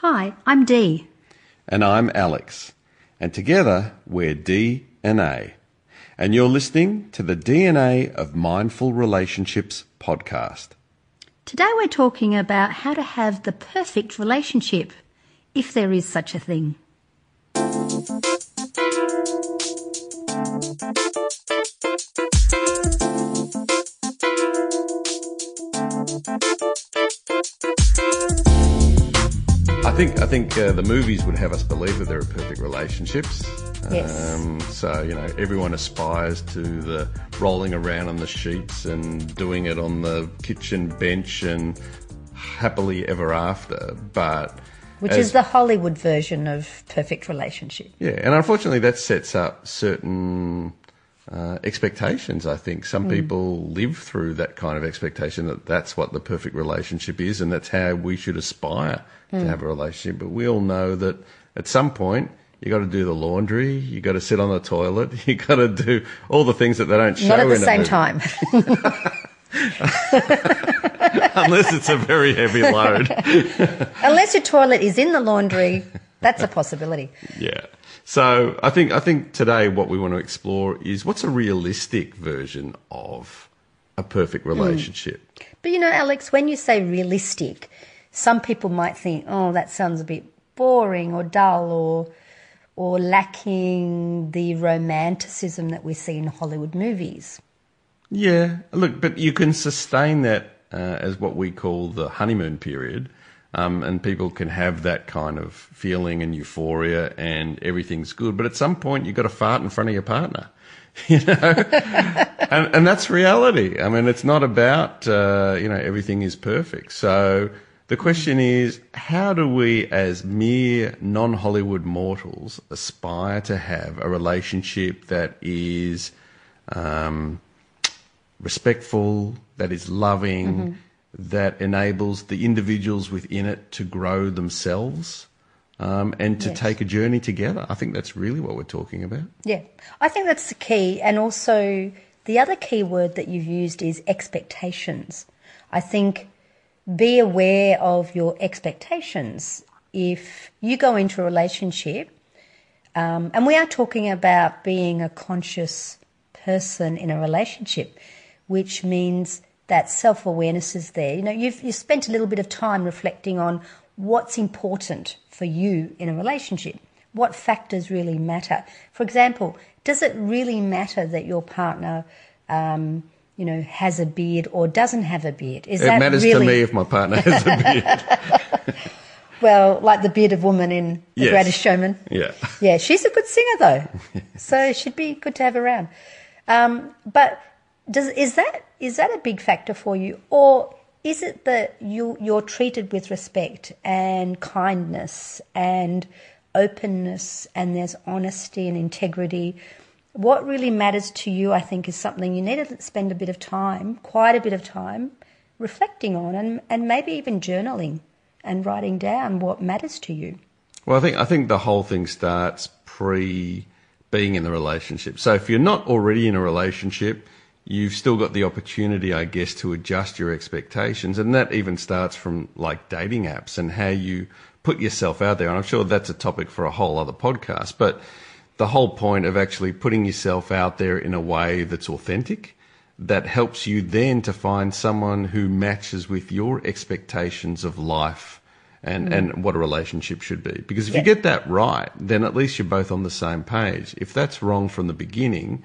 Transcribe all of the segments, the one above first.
Hi, I'm Di. And I'm Alex. And together we're D and A. And you're listening to the DNA of Mindful Relationships podcast. Today we're talking about how to have the perfect relationship, if there is such a thing. I think I think uh, the movies would have us believe that there are perfect relationships. Yes. Um, so you know, everyone aspires to the rolling around on the sheets and doing it on the kitchen bench and happily ever after. But Which as- is the Hollywood version of perfect relationship. Yeah, and unfortunately, that sets up certain uh, expectations. I think some people live through that kind of expectation that that's what the perfect relationship is, and that's how we should aspire to have a relationship. But we all know that at some point. You got to do the laundry. You got to sit on the toilet. You got to do all the things that they don't show Not at the same time. unless it's a very heavy load. Unless your toilet is in the laundry, that's a possibility. Yeah. So I think I think today what we want to explore is what's a realistic version of a perfect relationship. But you know, Alex, when you say realistic, some people might think, oh, that sounds a bit boring or dull or or lacking the romanticism that we see in Hollywood movies. Yeah. Look, but you can sustain that uh, as what we call the honeymoon period. Um, and people can have that kind of feeling and euphoria and everything's good. But at some point, you've got to fart in front of your partner. You know, and, and that's reality. I mean, it's not about, uh, you know, everything is perfect. So the question is, how do we as mere non-Hollywood mortals aspire to have a relationship that is, um, respectful, that is loving, that enables the individuals within it to grow themselves um, and to Yes. take a journey together. I think that's really what we're talking about. Yeah, I think that's the key. And also, the other key word that you've used is expectations. I think be aware of your expectations. If you go into a relationship, um, and we are talking about being a conscious person in a relationship, which means that self awareness is there. You know, you've, you've spent a little bit of time reflecting on what's important for you in a relationship. What factors really matter? For example, does it really matter that your partner, um, you know, has a beard or doesn't have a beard? Is It that matters really to me if my partner has a beard. well, like the bearded woman in The Yes. Greatest Showman? yeah. Yeah, she's a good singer though, so she'd be good to have around. Um, but does is that is that a big factor for you, or is it that you you're treated with respect and kindness and openness, and there's honesty and integrity? What really matters to you, I think, is something you need to spend a bit of time, quite a bit of time, reflecting on, and and maybe even journaling and writing down what matters to you. Well, I think I think the whole thing starts pre being in the relationship. So if you're not already in a relationship, you've still got the opportunity, I guess, to adjust your expectations, and that even starts from like dating apps and how you put yourself out there. And I'm sure that's a topic for a whole other podcast, but the whole point of actually putting yourself out there in a way that's authentic that helps you then to find someone who matches with your expectations of life and, mm. and what a relationship should be. Because if you get that right, then at least you're both on the same page. If that's wrong from the beginning,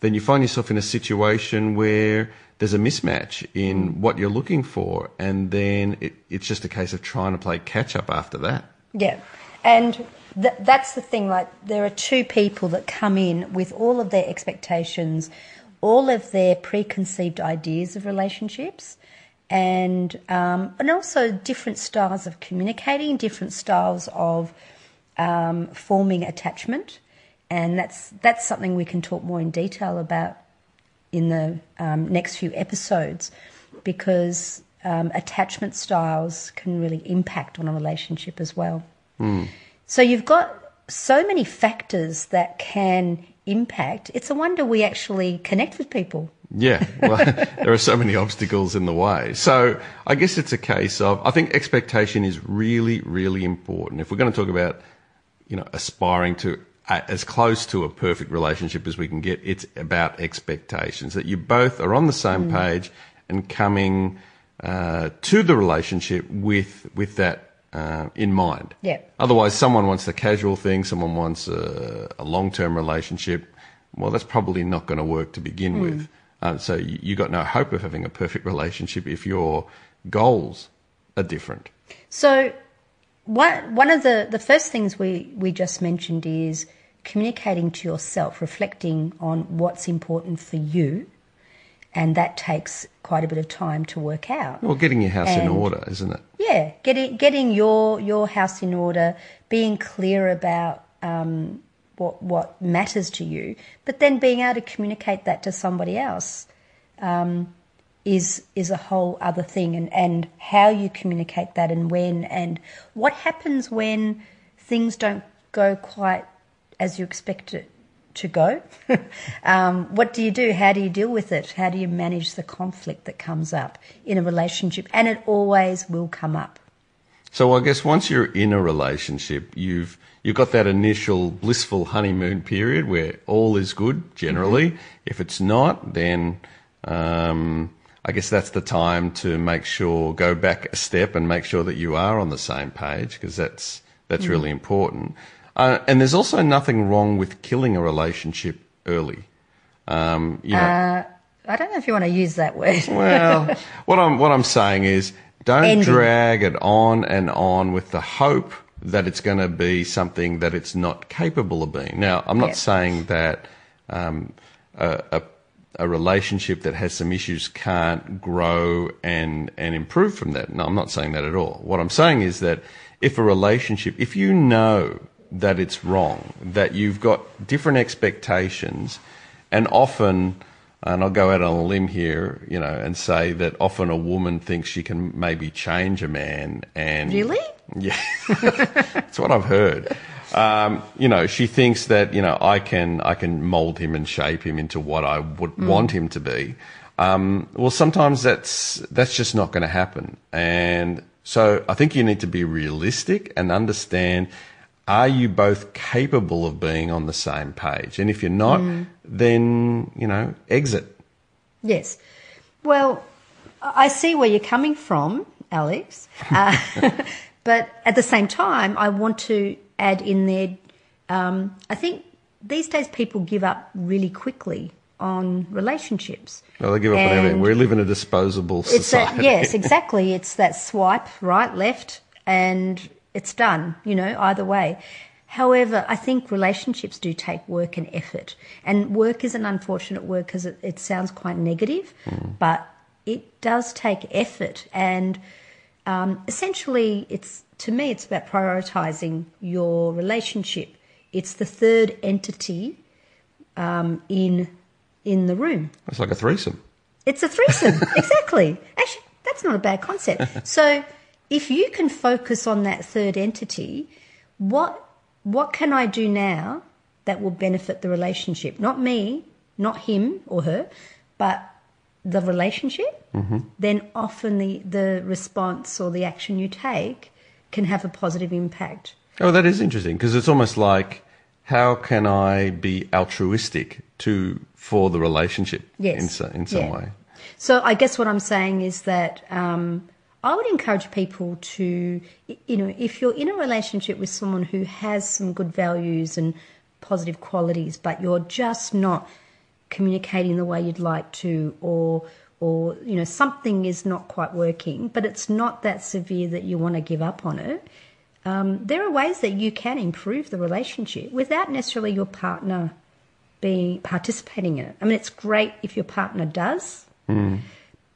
then you find yourself in a situation where there's a mismatch in what you're looking for. And then it, it's just a case of trying to play catch up after that. Yeah, and th- that's the thing. Like, there are two people that come in with all of their expectations, all of their preconceived ideas of relationships, and um, and also different styles of communicating, different styles of um, forming attachment, and that's that's something we can talk more in detail about in the um, next few episodes because um, attachment styles can really impact on a relationship as well. So you've got so many factors that can impact, it's a wonder we actually connect with people. Yeah, well, there are so many obstacles in the way. So I guess it's a case of I think expectation is really, really important. If we're going to talk about, you know, aspiring to as close to a perfect relationship as we can get, it's about expectations that you both are on the same page and coming uh, to the relationship with with that uh, in mind. Yeah. Otherwise, someone wants the casual thing, someone wants a, a long term relationship. Well, that's probably not going to work to begin with. Uh, so you, you got no hope of having a perfect relationship if your goals are different. So, one one of the the first things we we just mentioned is communicating to yourself, reflecting on what's important for you, and that takes quite a bit of time to work out. Well, getting your house in order, isn't it? Yeah, getting getting your your house in order, being clear about um, what what matters to you, but then being able to communicate that to somebody else um, is is a whole other thing, and and how you communicate that and when and what happens when things don't go quite as you expect it to go. um, what do you do? How do you deal with it? How do you manage the conflict that comes up in a relationship? And it always will come up. So I guess once you're in a relationship, you've you've got that initial blissful honeymoon period where all is good generally. If it's not, then um, I guess that's the time to make sure go back a step and make sure that you are on the same page because that's that's really important. Uh, and there's also nothing wrong with killing a relationship early. Um, you know, Uh, I don't know if you want to use that word. well, what I'm what I'm saying is don't Ending. drag it on and on with the hope that it's going to be something that it's not capable of being. Now, I'm not saying that um, a, a a relationship that has some issues can't grow and and improve from that. No, I'm not saying that at all. What I'm saying is that if a relationship, if you know that it's wrong, that you've got different expectations, and often, and I'll go out on a limb here, you know, and say that often a woman thinks she can maybe change a man, and Really? yeah, that's what I've heard. Um, you know, she thinks that you know I can I can mold him and shape him into what I would want him to be. Um, well, sometimes that's that's just not going to happen, and so I think you need to be realistic and understand: Are you both capable of being on the same page? And if you're not, then you know, exit. Yes. Well, I see where you're coming from, Alex. Uh, but at the same time, I want to add in there um, I think these days people give up really quickly on relationships. Well, they give up on everything. We live in a disposable It's society. that, yes, exactly. It's that swipe right, left, and it's done, you know, either way. However, I think relationships do take work and effort. And work is an unfortunate word because it, it sounds quite negative, but it does take effort. And um, essentially, it's to me, it's about prioritizing your relationship. It's the third entity um, in in the room. It's like a threesome. It's a threesome, exactly. Actually, that's not a bad concept. So, if you can focus on that third entity, what what can I do now that will benefit the relationship? Not me, not him or her, but the relationship. Then often the the response or the action you take can have a positive impact. Oh, that is interesting because it's almost like how can I be altruistic to for the relationship Yes. in so, in some Yeah. way. So I guess what I'm saying is that um, I would encourage people to, you know, if you're in a relationship with someone who has some good values and positive qualities, but you're just not communicating the way you'd like to, or or you know something is not quite working, but it's not that severe that you want to give up on it. Um, there are ways that you can improve the relationship without necessarily your partner being participating in it. I mean, it's great if your partner does,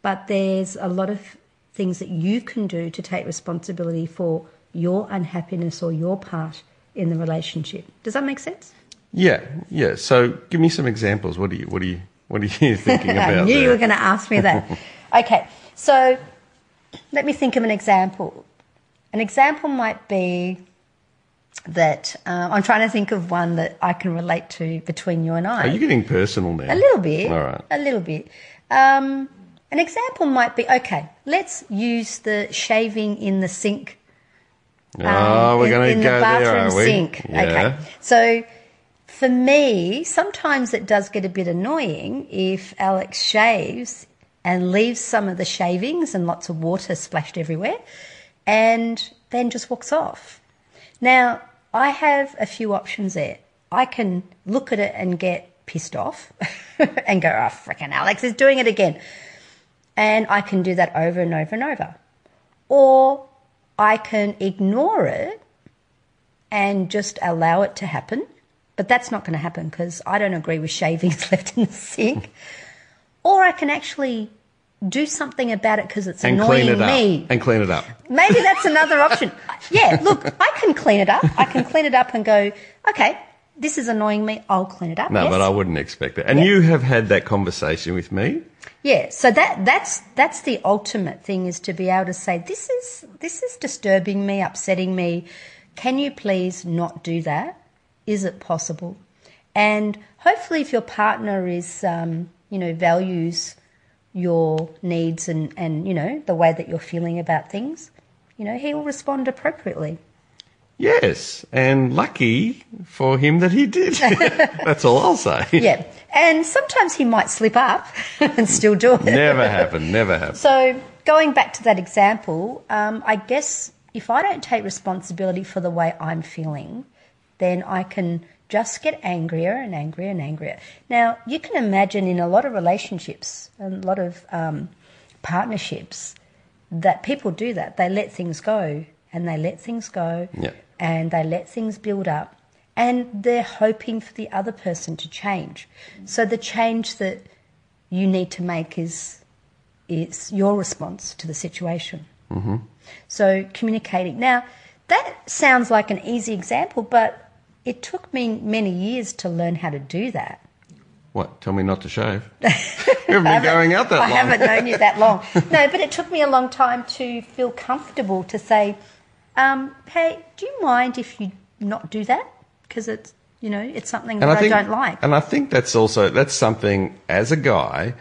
but there's a lot of things that you can do to take responsibility for your unhappiness or your part in the relationship. Does that make sense? Yeah, yeah. So give me some examples. What do you what do you what are you thinking about? I knew you were going to ask me that. okay, so let me think of an example. An example might be that uh, I'm trying to think of one that I can relate to between you and I. Are you getting personal now? A little bit. All right. A little bit. Um, an example might be okay, let's use the shaving in the sink. um, oh, we're in- going to go the bathroom there, sink. Yeah. Okay. So for me, sometimes it does get a bit annoying if Alex shaves and leaves some of the shavings and lots of water splashed everywhere and then just walks off. Now, I have a few options there. I can look at it and get pissed off and go, oh, frickin' Alex is doing it again. And I can do that over and over and over. Or I can ignore it and just allow it to happen. But that's not going to happen because I don't agree with shavings left in the sink. or I can actually do something about it because it's And clean annoying it up. me. And clean it up. Maybe that's another option. Yeah, look, I can clean it up. I can clean it up and go, okay, this is annoying me. I'll clean it up. No, yes. but I wouldn't expect that. And you have had that conversation with me. Yeah, so that that's that's the ultimate thing is to be able to say this is this is disturbing me, upsetting me. Can you please not do that? Is it possible? And hopefully, if your partner is um, you know values your needs and and you know the way that you're feeling about things, you know he will respond appropriately. Yes, and lucky for him that he did. That's all I'll say. Yeah, and sometimes he might slip up and still do it. Never happened. Never happened. So, going back to that example, um, I guess if I don't take responsibility for the way I'm feeling, then I can just get angrier and angrier and angrier. Now, you can imagine in a lot of relationships, and a lot of um, partnerships, that people do that. They let things go and they let things go Yeah. And they let things build up and they're hoping for the other person to change. So, the change that you need to make is is your response to the situation. Mm-hmm. So communicating. Now, that sounds like an easy example, but it took me many years to learn how to do that. What? Tell me not to shave. you haven't been going out that I long. I haven't known you that long. No, but it took me a long time to feel comfortable to say, um, "Hey, do you mind if you not do that? Because it's you know it's something that I, don't like." And I think that's also that's something as a guy.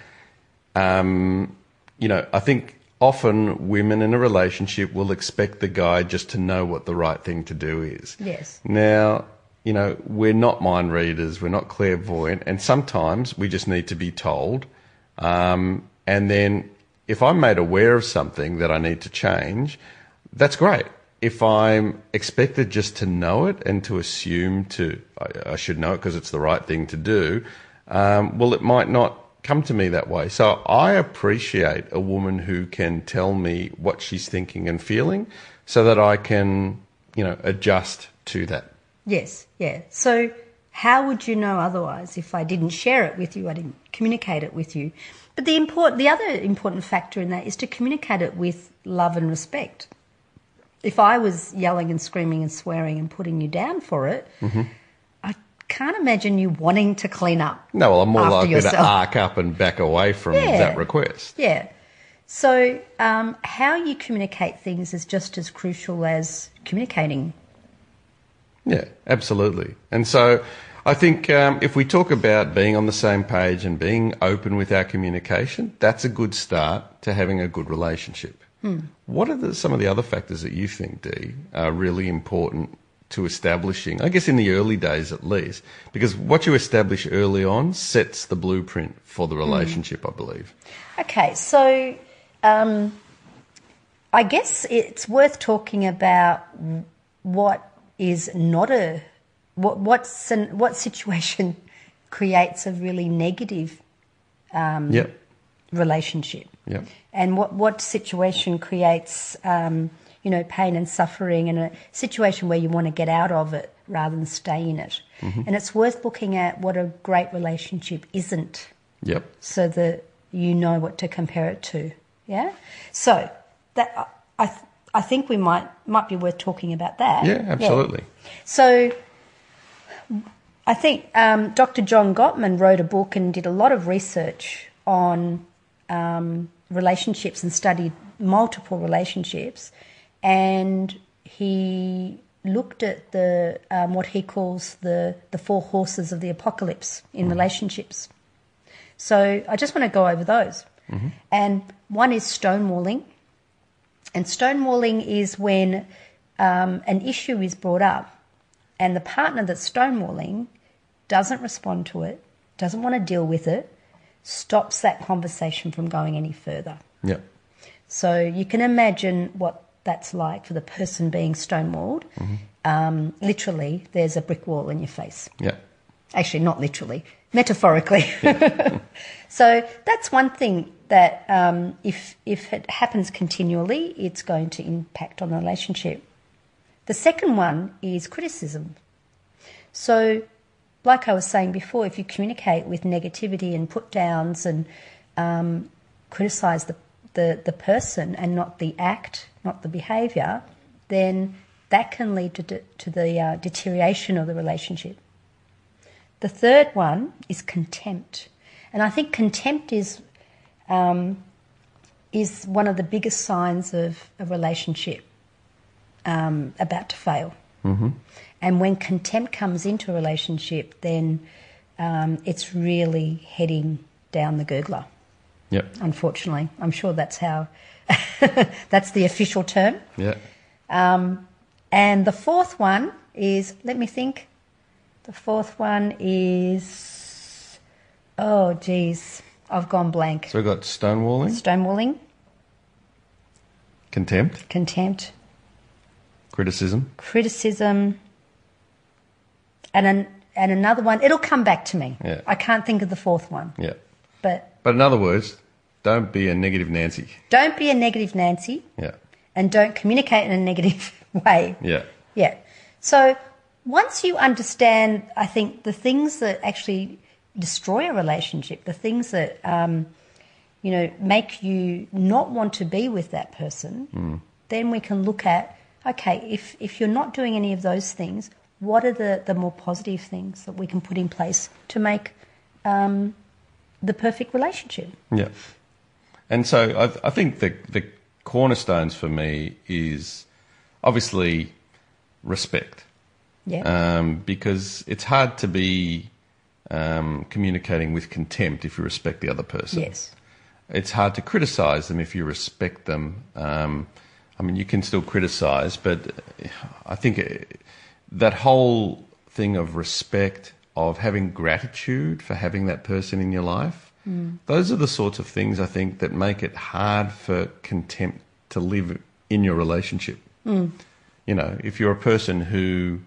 Um, you know, I think often women in a relationship will expect the guy just to know what the right thing to do is. Yes. Now, you know, we're not mind readers, we're not clairvoyant, and sometimes we just need to be told. Um, and then if I'm made aware of something that I need to change, that's great. If I'm expected just to know it and to assume to I, I should know it because it's the right thing to do, um, well, it might not come to me that way. So I appreciate a woman who can tell me what she's thinking and feeling, so that I can, you know, adjust to that. Yes, yeah. So how would you know otherwise if I didn't share it with you, I didn't communicate it with you? But the important the other important factor in that is to communicate it with love and respect. If I was yelling and screaming and swearing and putting you down for it, I can't imagine you wanting to clean up. No, well, I'm more likely to yourself. arc up and back away from Yeah. that request. Yeah. So, um, how you communicate things is just as crucial as communicating. Yeah, absolutely. And so I think um, if we talk about being on the same page and being open with our communication, that's a good start to having a good relationship. Hmm. What are the, some of the other factors that you think, Di, are really important to establishing, I guess in the early days at least? Because what you establish early on sets the blueprint for the hmm. relationship, I believe. Okay, so um, I guess it's worth talking about what is not a what what's an, what situation creates a really negative um, Yep, relationship, yep. and what what situation creates um, you know pain and suffering, and a situation where you want to get out of it rather than stay in it. And it's worth looking at what a great relationship isn't Yep. so that you know what to compare it to. Yeah. So that I I think we might might be worth talking about that. Yeah, absolutely. So I think um, Dr. John Gottman wrote a book and did a lot of research on um, relationships and studied multiple relationships, and he looked at the um, what he calls the the four horses of the apocalypse in relationships. So I just want to go over those. And one is stonewalling, and stonewalling is when um, an issue is brought up, and the partner that's stonewalling doesn't respond to it, doesn't want to deal with it, stops that conversation from going any further. Yeah. So you can imagine what that's like for the person being stonewalled. Um, literally, there's a brick wall in your face. Yeah. Actually, not literally, metaphorically. so that's one thing that um, if if it happens continually, it's going to impact on the relationship. The second one is criticism. So, like I was saying before, if you communicate with negativity and put downs and um, criticize the, the, the person and not the act, not the behavior, then that can lead to, de- to the uh, deterioration of the relationship. The third one is contempt. And I think contempt is, um, is one of the biggest signs of a relationship um, about to fail. Mm-hmm. And when contempt comes into a relationship, then um, it's really heading down the gurgler, Yep. unfortunately. I'm sure that's how, that's the official term. Yeah. And the fourth one is, let me think. The fourth one is, oh, geez, I've gone blank. So we've got stonewalling, Stonewalling, contempt, contempt, criticism. criticism, and an, and another one. It'll come back to me. Yeah. I can't think of the fourth one. Yeah. But But in other words, don't be a negative Nancy. don't be a negative Nancy, Yeah. and don't communicate in a negative way. Yeah. Yeah. So once you understand, I think the things that actually destroy a relationship, the things that um, you know make you not want to be with that person, then we can look at okay, if if you're not doing any of those things, what are the the more positive things that we can put in place to make um, the perfect relationship? Yeah. And so I, I think the, the cornerstones for me is obviously respect. Yeah. Um, because it's hard to be um, communicating with contempt if you respect the other person. yes. It's hard to criticize them if you respect them. Um, I mean, you can still criticize, but I think uh, that whole thing of respect, of having gratitude for having that person in your life, those are the sorts of things I think that make it hard for contempt to live in your relationship. You know, if you're a person who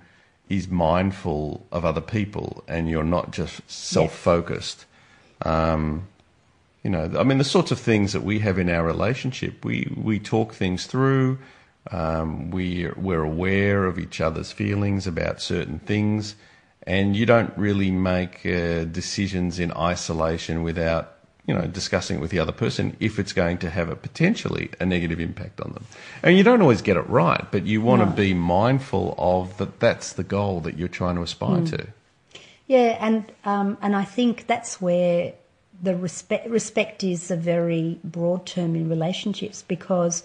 is mindful of other people and you're not just self-focused, um, you know, I mean, the sorts of things that we have in our relationship, we, we talk things through. Um, we, we're aware of each other's feelings about certain things. And you don't really make uh, decisions in isolation without, you know, discussing it with the other person if it's going to have a potentially a negative impact on them. And you don't always get it right, but you want No. to be mindful of that that's the goal that you're trying to aspire to. Yeah, and um, and I think that's where the respect respect is a very broad term in relationships because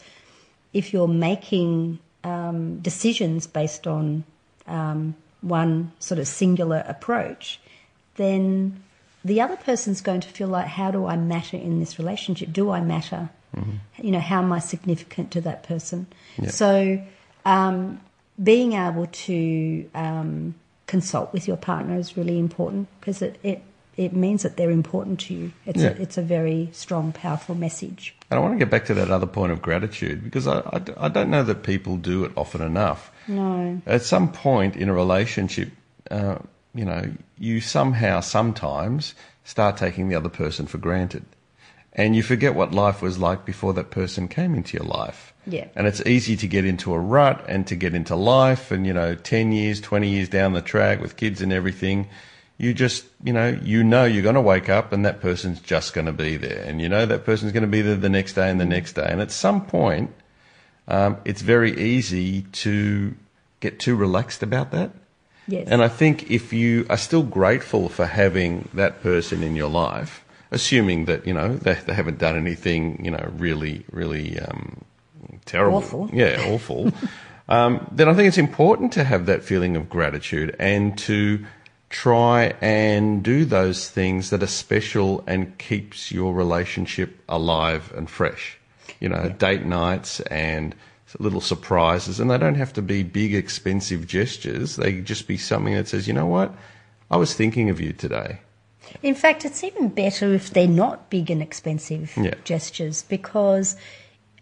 if you're making um, decisions based on um, one sort of singular approach, then the other person's going to feel like, how do I matter in this relationship? Do I matter? You know, how am I significant to that person? So, um, being able to um, consult with your partner is really important because it, it, it means that they're important to you. It's, Yeah. a, it's a very strong, powerful message. And I want to get back to that other point of gratitude because I, I, I don't know that people do it often enough. No. At some point in a relationship, uh, you know, you somehow, sometimes start taking the other person for granted. And you forget what life was like before that person came into your life. Yeah. And it's easy to get into a rut and to get into life and, you know, 10 years, 20 years down the track with kids and everything. You just, you know, you know you're going to wake up and that person's just going to be there. And you know that person's going to be there the next day and the next day. And at some point, um, it's very easy to get too relaxed about that. Yes. And I think if you are still grateful for having that person in your life, assuming that, you know, they, they haven't done anything, you know, really, really um, terrible. Awful. Yeah, awful. um, then I think it's important to have that feeling of gratitude and to try and do those things that are special and keeps your relationship alive and fresh. You know, yeah. date nights and little surprises, and they don't have to be big, expensive gestures. They just be something that says, you know what, I was thinking of you today. In fact, it's even better if they're not big and expensive yeah. gestures because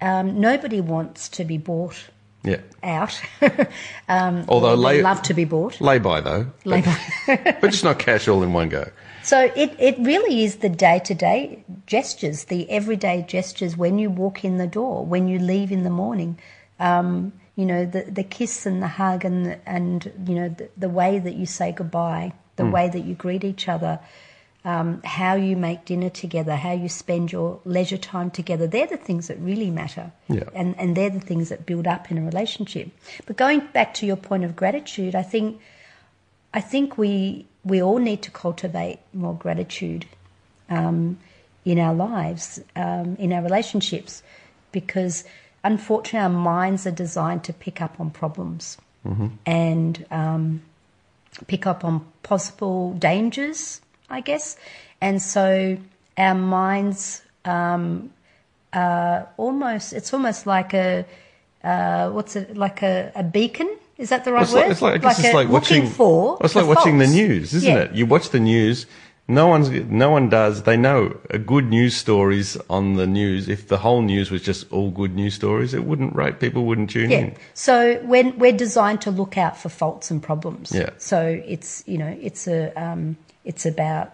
um, nobody wants to be bought yeah. out. um, Although lay, love to be bought. Lay by though. Lay but, by. but just not cash all in one go. So it, it really is the day to day gestures, the everyday gestures when you walk in the door, when you leave in the morning. Um, you know, the, the kiss and the hug and, and you know, the, the way that you say goodbye, the mm. way that you greet each other um, how you make dinner together, how you spend your leisure time together. They're the things that really matter. Yeah. And, and they're the things that build up in a relationship. But going back to your point of gratitude, I think, I think we, we all need to cultivate more gratitude um, in our lives, um, in our relationships, because unfortunately our minds are designed to pick up on problems mm-hmm. and um, pick up on possible dangers I guess. And so our minds um, almost, it's almost like a, uh, what's it, like a, a, beacon? Is that the right it's word? Like, it's like, like it's like watching, for it's like watching the news, isn't yeah. it? You watch the news. No one's, no one does. They know a good news stories on the news. If the whole news was just all good news stories, it wouldn't rate. People wouldn't tune yeah. in. So when we're designed to look out for faults and problems. Yeah. So it's you know it's a um, it's about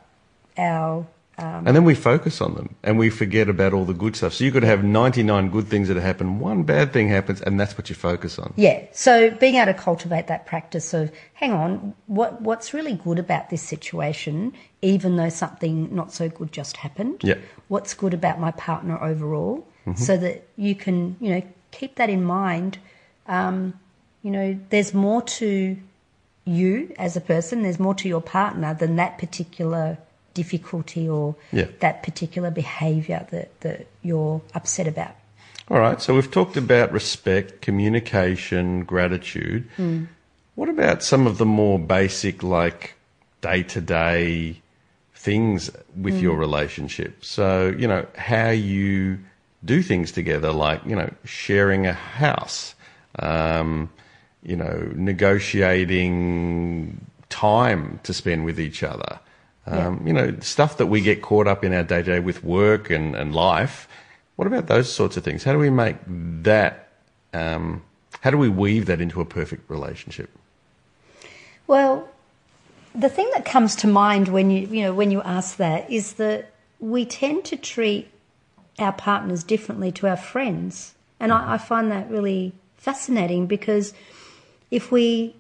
our. Um, and then we focus on them and we forget about all the good stuff. So you could have 99 good things that happen, one bad thing happens, and that's what you focus on. Yeah. So being able to cultivate that practice of, hang on, what, what's really good about this situation, even though something not so good just happened? Yeah. What's good about my partner overall? Mm-hmm. So that you can, you know, keep that in mind. Um, you know, there's more to you as a person, there's more to your partner than that particular difficulty or yeah. that particular behaviour that, that you're upset about. All right, so we've talked about respect, communication, gratitude. Mm. What about some of the more basic, like day to day things with mm. your relationship? So, you know, how you do things together, like, you know, sharing a house, um, you know, negotiating time to spend with each other. Um, yeah. You know, stuff that we get caught up in our day to day with work and, and life. What about those sorts of things? How do we make that, um, how do we weave that into a perfect relationship? Well, the thing that comes to mind when you, you know, when you ask that is that we tend to treat our partners differently to our friends. And I, I find that really fascinating because if we,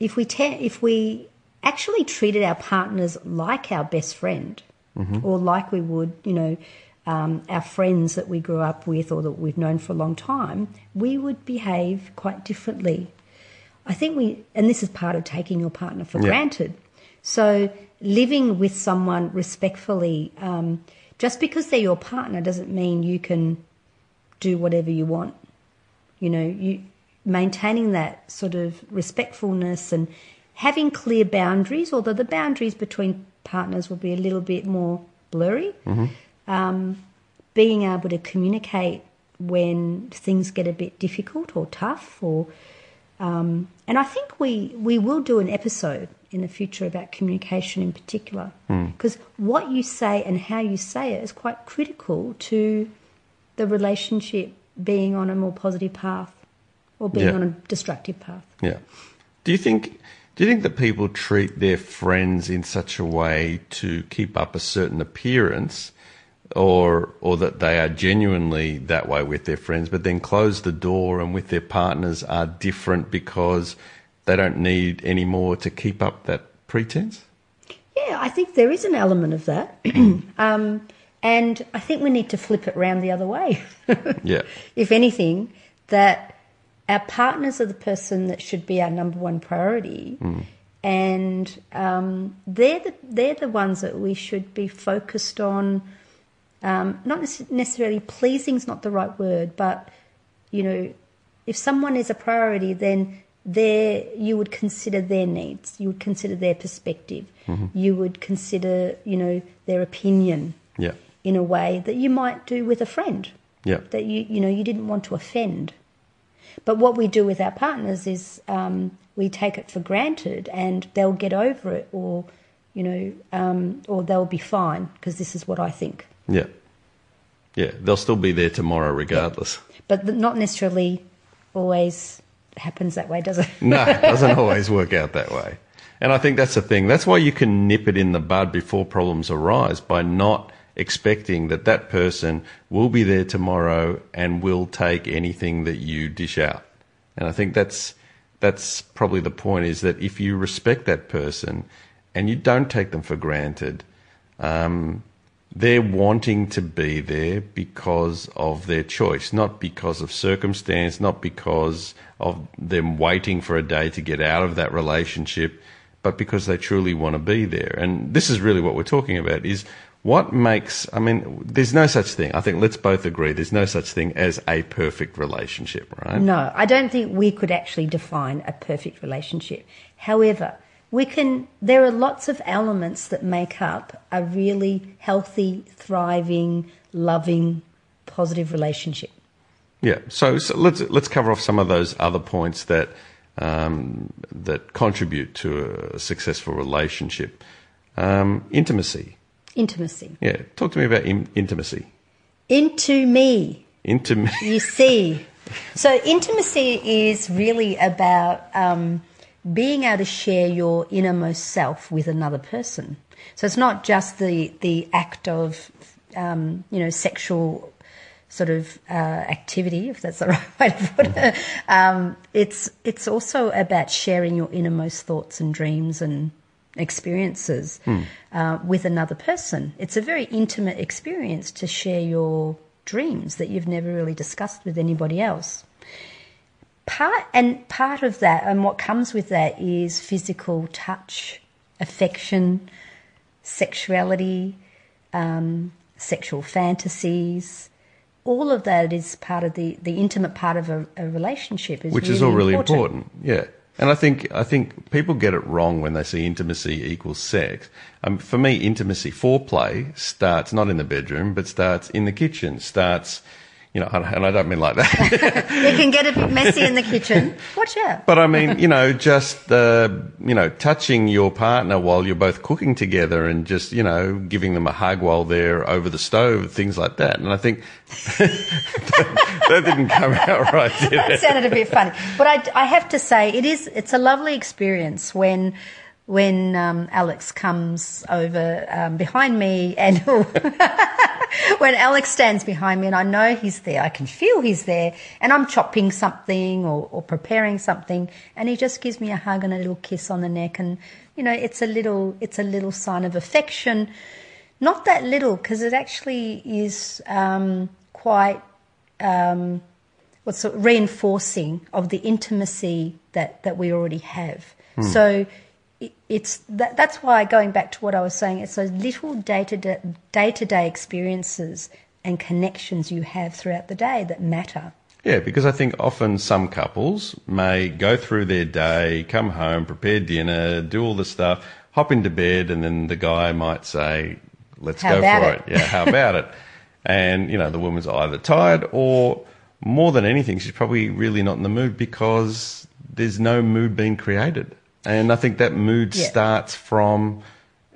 if we, te- if we actually treated our partners like our best friend mm-hmm. or like we would, you know, um, our friends that we grew up with or that we've known for a long time, we would behave quite differently. I think we, and this is part of taking your partner for yeah. granted. So living with someone respectfully, um, just because they're your partner doesn't mean you can do whatever you want. You know, you maintaining that sort of respectfulness and having clear boundaries, although the boundaries between partners will be a little bit more blurry, mm-hmm. um, being able to communicate when things get a bit difficult or tough, or um, and I think we we will do an episode in the future about communication in particular, because mm. what you say and how you say it is quite critical to the relationship being on a more positive path or being yeah. on a destructive path. Yeah. Do you think do you think that people treat their friends in such a way to keep up a certain appearance or or that they are genuinely that way with their friends but then close the door and with their partners are different because they don't need any more to keep up that pretense? Yeah, I think there is an element of that. um, and I think we need to flip it around the other way. yeah. If anything, that our partners are the person that should be our number one priority. Mm. And um, they're the they're the ones that we should be focused on. Um, not necessarily pleasing is not the right word, but you know, if someone is a priority, then their you would consider their needs, you would consider their perspective, you would consider you know their opinion Yeah. in a way that you might do with a friend Yeah. that you you know you didn't want to offend. But what we do with our partners is um, we take it for granted, and they'll get over it, or you know, um, or they'll be fine because this is what I think. Yeah. Yeah. They'll still be there tomorrow regardless. But not necessarily always happens that way, does it? No, it doesn't always work out that way. And I think that's the thing. That's why you can nip it in the bud before problems arise by not expecting that that person will be there tomorrow and will take anything that you dish out. And I think that's that's probably the point is that if you respect that person and you don't take them for granted, um, they're wanting to be there because of their choice, not because of circumstance, not because of them waiting for a day to get out of that relationship, but because they truly want to be there. And this is really what we're talking about is what makes, I mean, there's no such thing. I think let's both agree there's no such thing as a perfect relationship, right? No, I don't think we could actually define a perfect relationship. However, we can there are lots of elements that make up a really healthy, thriving, loving, positive relationship. Yeah. So, so let's let's cover off some of those other points that um, that contribute to a successful relationship. Um, intimacy. Intimacy. Yeah. Talk to me about in- intimacy. Into me, Intim- you see. So intimacy is really about um, being able to share your innermost self with another person. So it's not just the the act of um, you know sexual sort of uh, activity, if that's the right way to put it. Um, it's it's also about sharing your innermost thoughts and dreams and experiences uh, with another person. It's a very intimate experience to share your dreams that you've never really discussed with anybody else. Part and part of that, and what comes with that, is physical touch, affection, sexuality, um, sexual fantasies. All of that is part of the, the intimate part of a, a relationship. Is which really is all really important. Yeah. And I think I think people get it wrong when they see intimacy equals sex. Um, for me, intimacy, foreplay starts not in the bedroom, but starts in the kitchen. Starts, you know, and I don't mean like that. It can get a bit messy in the kitchen. Watch out. But I mean, you know, just uh, you know, touching your partner while you're both cooking together, and just you know, giving them a hug while they're over the stove, things like that. And I think that, that didn't come out right, did That sounded a bit funny, but I, I have to say it is. It's a lovely experience when when um, Alex comes over um, behind me and when Alex stands behind me and I know he's there, I can feel he's there, and I'm chopping something or, or preparing something, and he just gives me a hug and a little kiss on the neck, and you know, it's a little it's a little sign of affection. Not that little, because it actually is um, quite um, what's sort of reinforcing of the intimacy that, that we already have. So it, it's that, that's why going back to what I was saying, it's those little day to day, day to day experiences and connections you have throughout the day that matter. Yeah, because I think often some couples may go through their day, come home, prepare dinner, do all the stuff, hop into bed, and then the guy might say, "Let's How go for it?" it." Yeah, how about it? And you know, the woman's either tired or, more than anything, she's probably really not in the mood because there's no mood being created. And I think that mood Yeah. starts from.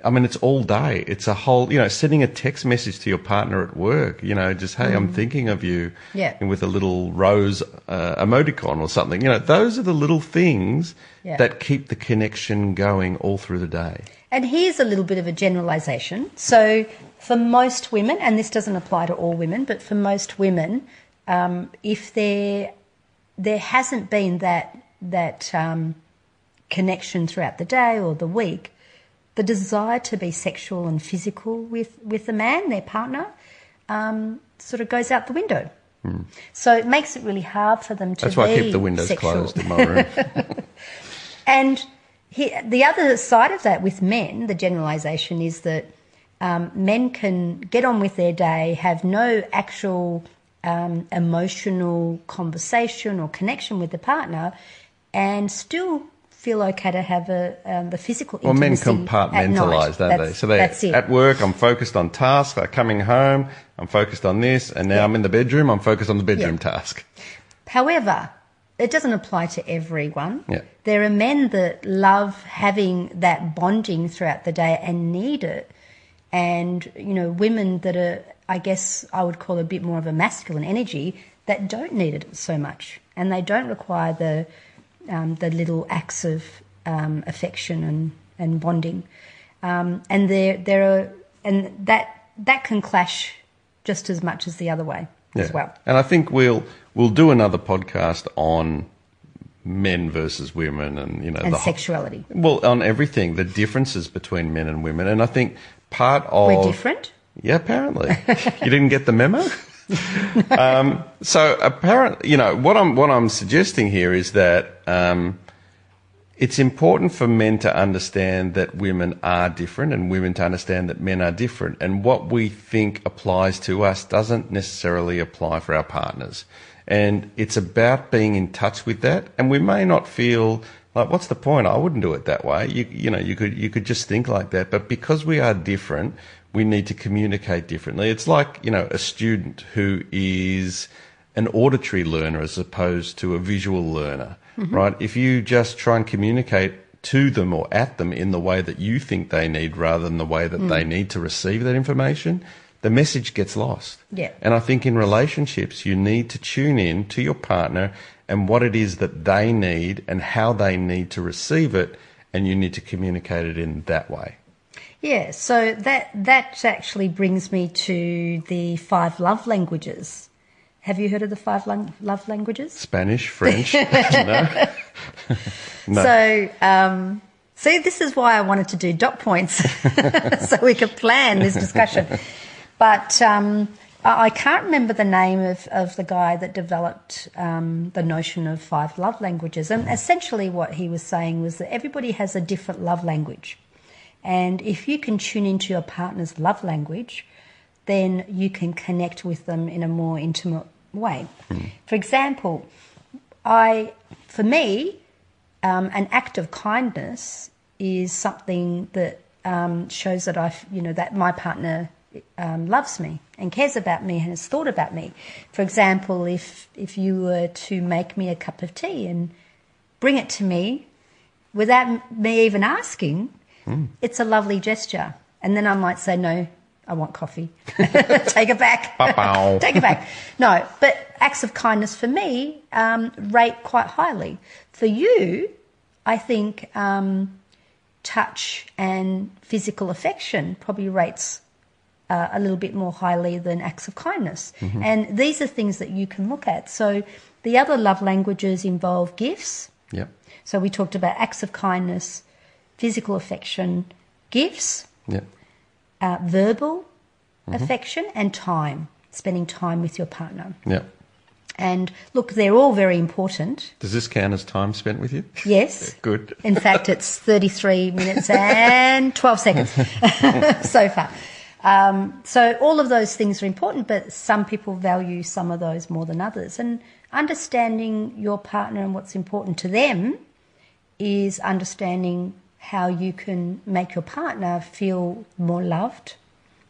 I mean, it's all day. It's a whole, you know, sending a text message to your partner at work, you know, just, hey, I'm thinking of you. Mm. Yeah. And with a little rose uh, emoticon or something. You know, those are the little things Yeah. that keep the connection going all through the day. And here's a little bit of a generalization. So, for most women, and this doesn't apply to all women, but for most women, um, if there there hasn't been that that um, connection throughout the day or the week, the desire to be sexual and physical with with the man, their partner, um, sort of goes out the window. So it makes it really hard for them to. That's why I keep the windows sexual. closed in my room. And he, the other side of that with men, the generalisation is that um, men can get on with their day, have no actual um, emotional conversation or connection with the partner and still feel okay to have a um, the physical Well, men compartmentalize, don't they? So they that's at work, I'm focused on tasks. I'm coming home, I'm focused on this, and now Yeah. I'm in the bedroom. I'm focused on the bedroom Yeah. task. However, it doesn't apply to everyone. Yeah. There are men that love having that bonding throughout the day and need it. And, you know, women that are, I guess I would call a bit more of a masculine energy that don't need it so much. And they don't require the, um, the little acts of um, affection and, and bonding. Um, and there, there are, and that, that can clash just as much as the other way as well. And I think we'll we'll do another podcast on men versus women, and you know, And the, sexuality. well, on everything, the differences between men and women. And I think part of We're different. Yeah, apparently. you didn't get the memo? um, so apparently, you know, what I'm, what I'm suggesting here is that, um, it's important for men to understand that women are different and women to understand that men are different. And what we think applies to us doesn't necessarily apply for our partners. And it's about being in touch with that. And we may not feel like, what's the point? I wouldn't do it that way. You, you know, you could, you could just think like that. But because we are different, we need to communicate differently. It's like, you know, a student who is an auditory learner as opposed to a visual learner, Mm-hmm. right? If you just try and communicate to them or at them in the way that you think they need rather than the way that they mm. need to receive that information, the message gets lost. Yeah. And I think in relationships, you need to tune in to your partner and what it is that they need and how they need to receive it, and you need to communicate it in that way. Yeah, so that that actually brings me to the five love languages. Have you heard of the five lang- love languages? Spanish, French, no? No. So, um, see, this is why I wanted to do dot points so we could plan this discussion. But um, I I can't remember the name of, of the guy that developed um, the notion of five love languages. And essentially, what he was saying was that everybody has a different love language. And if you can tune into your partner's love language, then you can connect with them in a more intimate way. For example, I, for me, um, an act of kindness is something that um, shows that I, you know, that my partner um, loves me and cares about me and has thought about me. For example, if if you were to make me a cup of tea and bring it to me without me even asking, it's a lovely gesture. And then I might say, no, I want coffee. Take it back. Take it back. No, but acts of kindness for me um, rate quite highly. For you, I think um, touch and physical affection probably rates uh, a little bit more highly than acts of kindness. And these are things that you can look at. So the other love languages involve gifts. Yep. So we talked about acts of kindness, physical affection, gifts, Yep. Uh, verbal affection, and time, spending time with your partner. Yeah. And look, they're all very important. Does this count as time spent with you? Yes. Good. In fact, it's 33 minutes and 12 seconds so far. Um, so all of those things are important, but some people value some of those more than others. And understanding your partner and what's important to them is understanding how you can make your partner feel more loved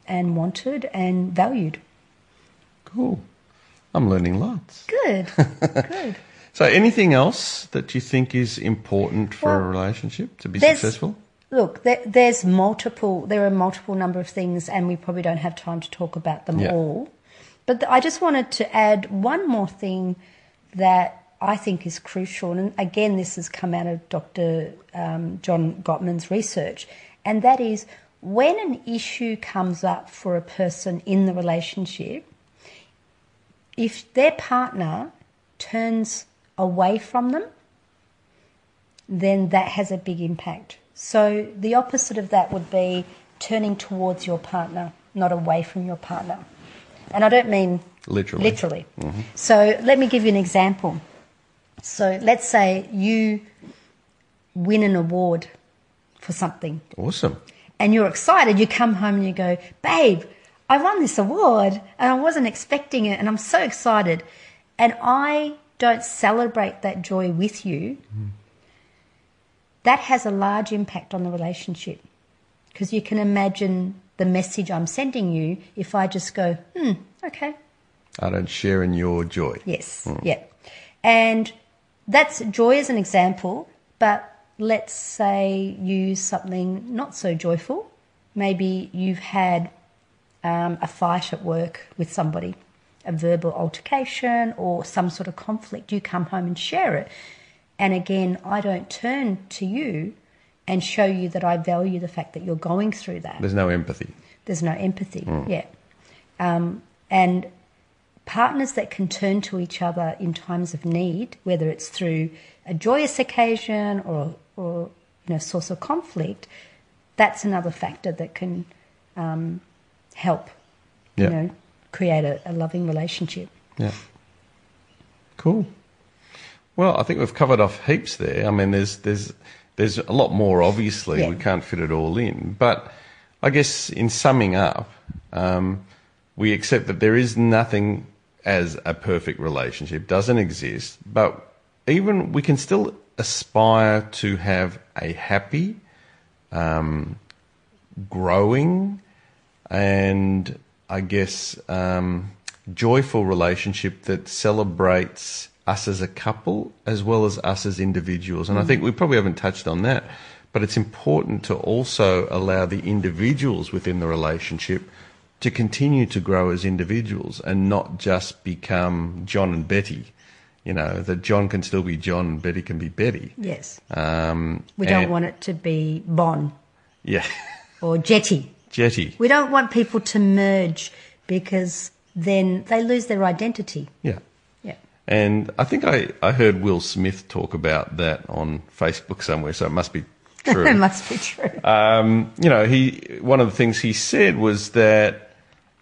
and wanted and valued. Cool. I'm learning lots. Good, good. So, anything else that you think is important for a relationship to be successful? Look, there, there's multiple. There are multiple number of things, and we probably don't have time to talk about them Yeah. all. But th- I just wanted to add one more thing that I think is crucial, and again, this has come out of Dr. Um, John Gottman's research, and that is when an issue comes up for a person in the relationship, if their partner turns away from them, then that has a big impact. So the opposite of that would be turning towards your partner, not away from your partner. And I don't mean Literally. Literally. So let me give you an example. So let's say you win an award for something Awesome. and you're excited. You come home and you go, babe, I won this award and I wasn't expecting it and I'm so excited. And I don't celebrate that joy with you. That has a large impact on the relationship because you can imagine the message I'm sending you if I just go, hmm, okay, I don't share in your joy. Yes, yeah. And that's joy as an example, but let's say you use something not so joyful. Maybe you've had um, a fight at work with somebody, a verbal altercation or some sort of conflict. You come home and share it. And again, I don't turn to you and show you that I value the fact that you're going through that. There's no empathy. There's no empathy, yeah. Um, and partners that can turn to each other in times of need, whether it's through a joyous occasion or, or you know, source of conflict, that's another factor that can um, help, Yeah. you know, create a, a loving relationship. Yeah. Cool. Well, I think we've covered off heaps there. I mean, there's there's there's a lot more. Obviously, Yeah. we can't fit it all in. But I guess in summing up, um, we accept that there is nothing as a perfect relationship. Doesn't exist. But even we can still aspire to have a happy, um, growing, and I guess um, joyful relationship that celebrates us as a couple as well as us as individuals. And I think we probably haven't touched on that, but it's important to also allow the individuals within the relationship to continue to grow as individuals and not just become John and Betty. You know, that John can still be John and Betty can be Betty. Yes. Um, We don't and- want it to be Bon Yeah. or Jetty. Jetty. We don't want people to merge because then they lose their identity. Yeah. Yeah. And I think I, I heard Will Smith talk about that on Facebook somewhere, so it must be true. it must be true. um, you know, he one of the things he said was that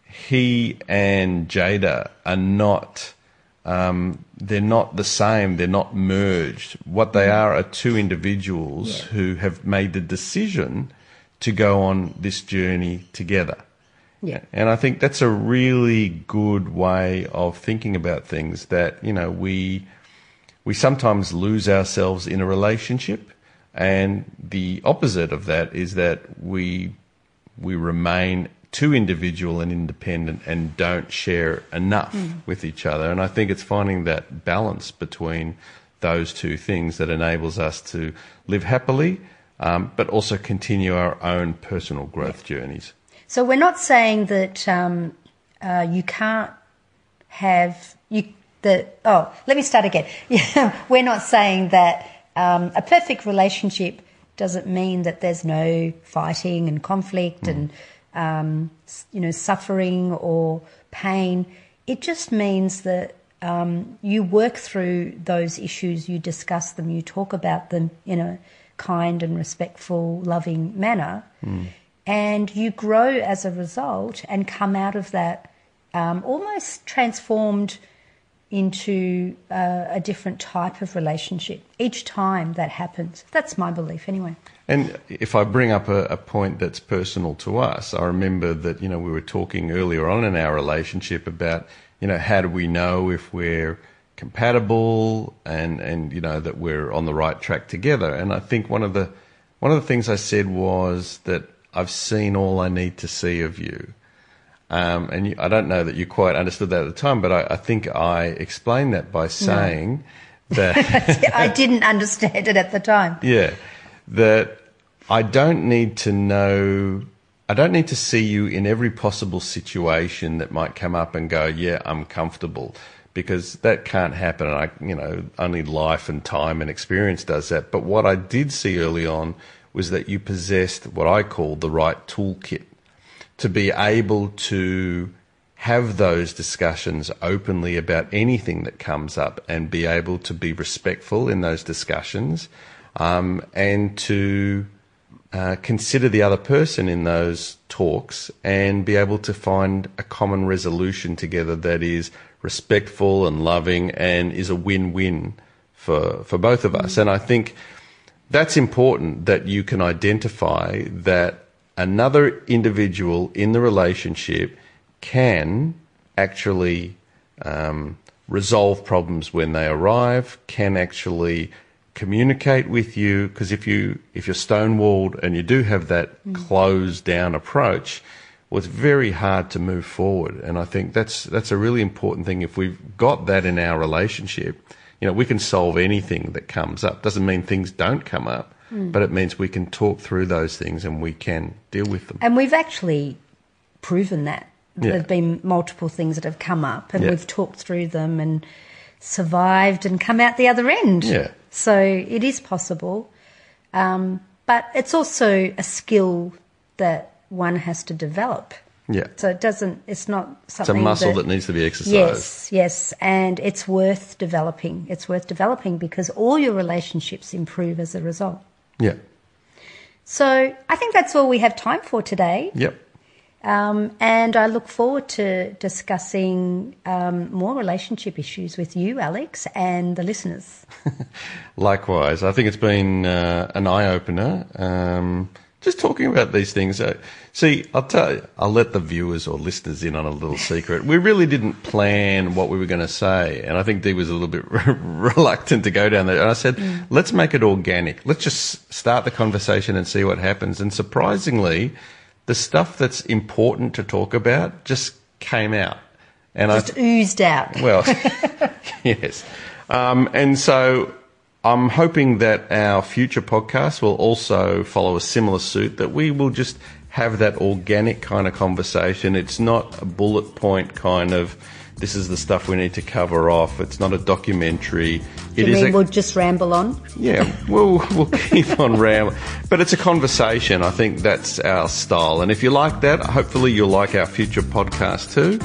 he and Jada are not um, they're not the same. They're not merged. What they are are two individuals Yeah. who have made the decision to go on this journey together. Yeah. And I think that's a really good way of thinking about things that, you know, we we sometimes lose ourselves in a relationship and the opposite of that is that we we remain too individual and independent and don't share enough with each other. And I think it's finding that balance between those two things that enables us to live happily, um, but also continue our own personal growth journeys. So we're not saying that um, uh, you can't have you the oh let me start again. Yeah, we're not saying that um, a perfect relationship doesn't mean that there's no fighting and conflict and um, you know suffering or pain. It just means that um, you work through those issues, you discuss them, you talk about them in a kind and respectful, loving manner and you grow as a result and come out of that um, almost transformed into uh, a different type of relationship each time that happens. That's my belief, anyway. And if I bring up a, a point that's personal to us, I remember that, you know, we were talking earlier on in our relationship about, you know, how do we know if we're compatible and, and, you know, that we're on the right track together. And I think one of the, one of the things I said was that I've seen all I need to see of you. Um, and you, I don't know that you quite understood that at the time, but I, I think I explained that by saying that. I didn't understand it at the time. Yeah, that I don't need to know. I don't need to see you in every possible situation that might come up and go, yeah, I'm comfortable, because that can't happen. And I, you know, only life and time and experience does that. But what I did see early on was that you possessed what I call the right toolkit to be able to have those discussions openly about anything that comes up and be able to be respectful in those discussions um, and to uh, consider the other person in those talks and be able to find a common resolution together that is respectful and loving and is a win-win for for both of us. And I think that's important that you can identify that another individual in the relationship can actually um, resolve problems when they arrive, can actually communicate with you because if you if you're stonewalled and you do have that mm. closed down approach well it's very hard to move forward and i think that's that's a really important thing if we've got that in our relationship you know we can solve anything that comes up doesn't mean things don't come up mm. but it means we can talk through those things and we can deal with them And we've actually proven that. Yeah. There have been multiple things that have come up, and Yeah. we've talked through them and survived and come out the other end. Yeah. So it is possible. Um, but it's also a skill that one has to develop. yeah So it doesn't, it's not something. it's a muscle that, that needs to be exercised Yes, yes, and it's worth developing. It's worth developing because all your relationships improve as a result. yeah So I think that's all we have time for today. yep Um, and I look forward to discussing um, more relationship issues with you, Alex, and the listeners. Likewise, I think it's been uh, an eye opener. Um, just talking about these things. Uh, see, I'll tell you, I'll let the viewers or listeners in on a little secret. We really didn't plan what we were going to say, and I think Di was a little bit reluctant to go down there. And I said, let's make it organic. Let's just start the conversation and see what happens. And surprisingly, the stuff that's important to talk about just came out. And I Just oozed out. well, yes. Um, and so I'm hoping that our future podcasts will also follow a similar suit, that we will just have that organic kind of conversation. It's not a bullet point kind of, this is the stuff we need to cover off. It's not a documentary. You It is mean a- we'll just ramble on? yeah, we'll we'll keep on rambling, but it's a conversation. I think that's our style, and if you like that, hopefully you'll like our future podcast too.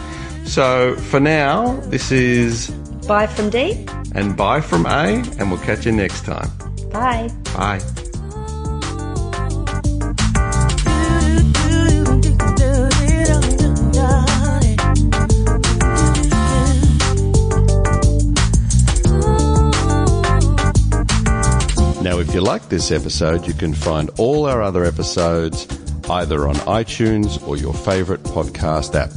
So for now, this is Bye from D. and bye from A, and we'll catch you next time. Bye. Bye. If you like this episode, you can find all our other episodes either on iTunes or your favorite podcast app.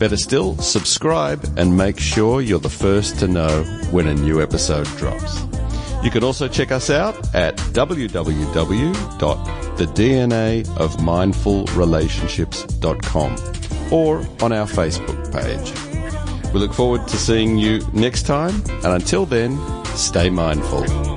Better still, subscribe and make sure you're the first to know when a new episode drops. You can also check us out at www.thednaofmindfulrelationships.com or on our Facebook page. We look forward to seeing you next time, and until then, stay mindful.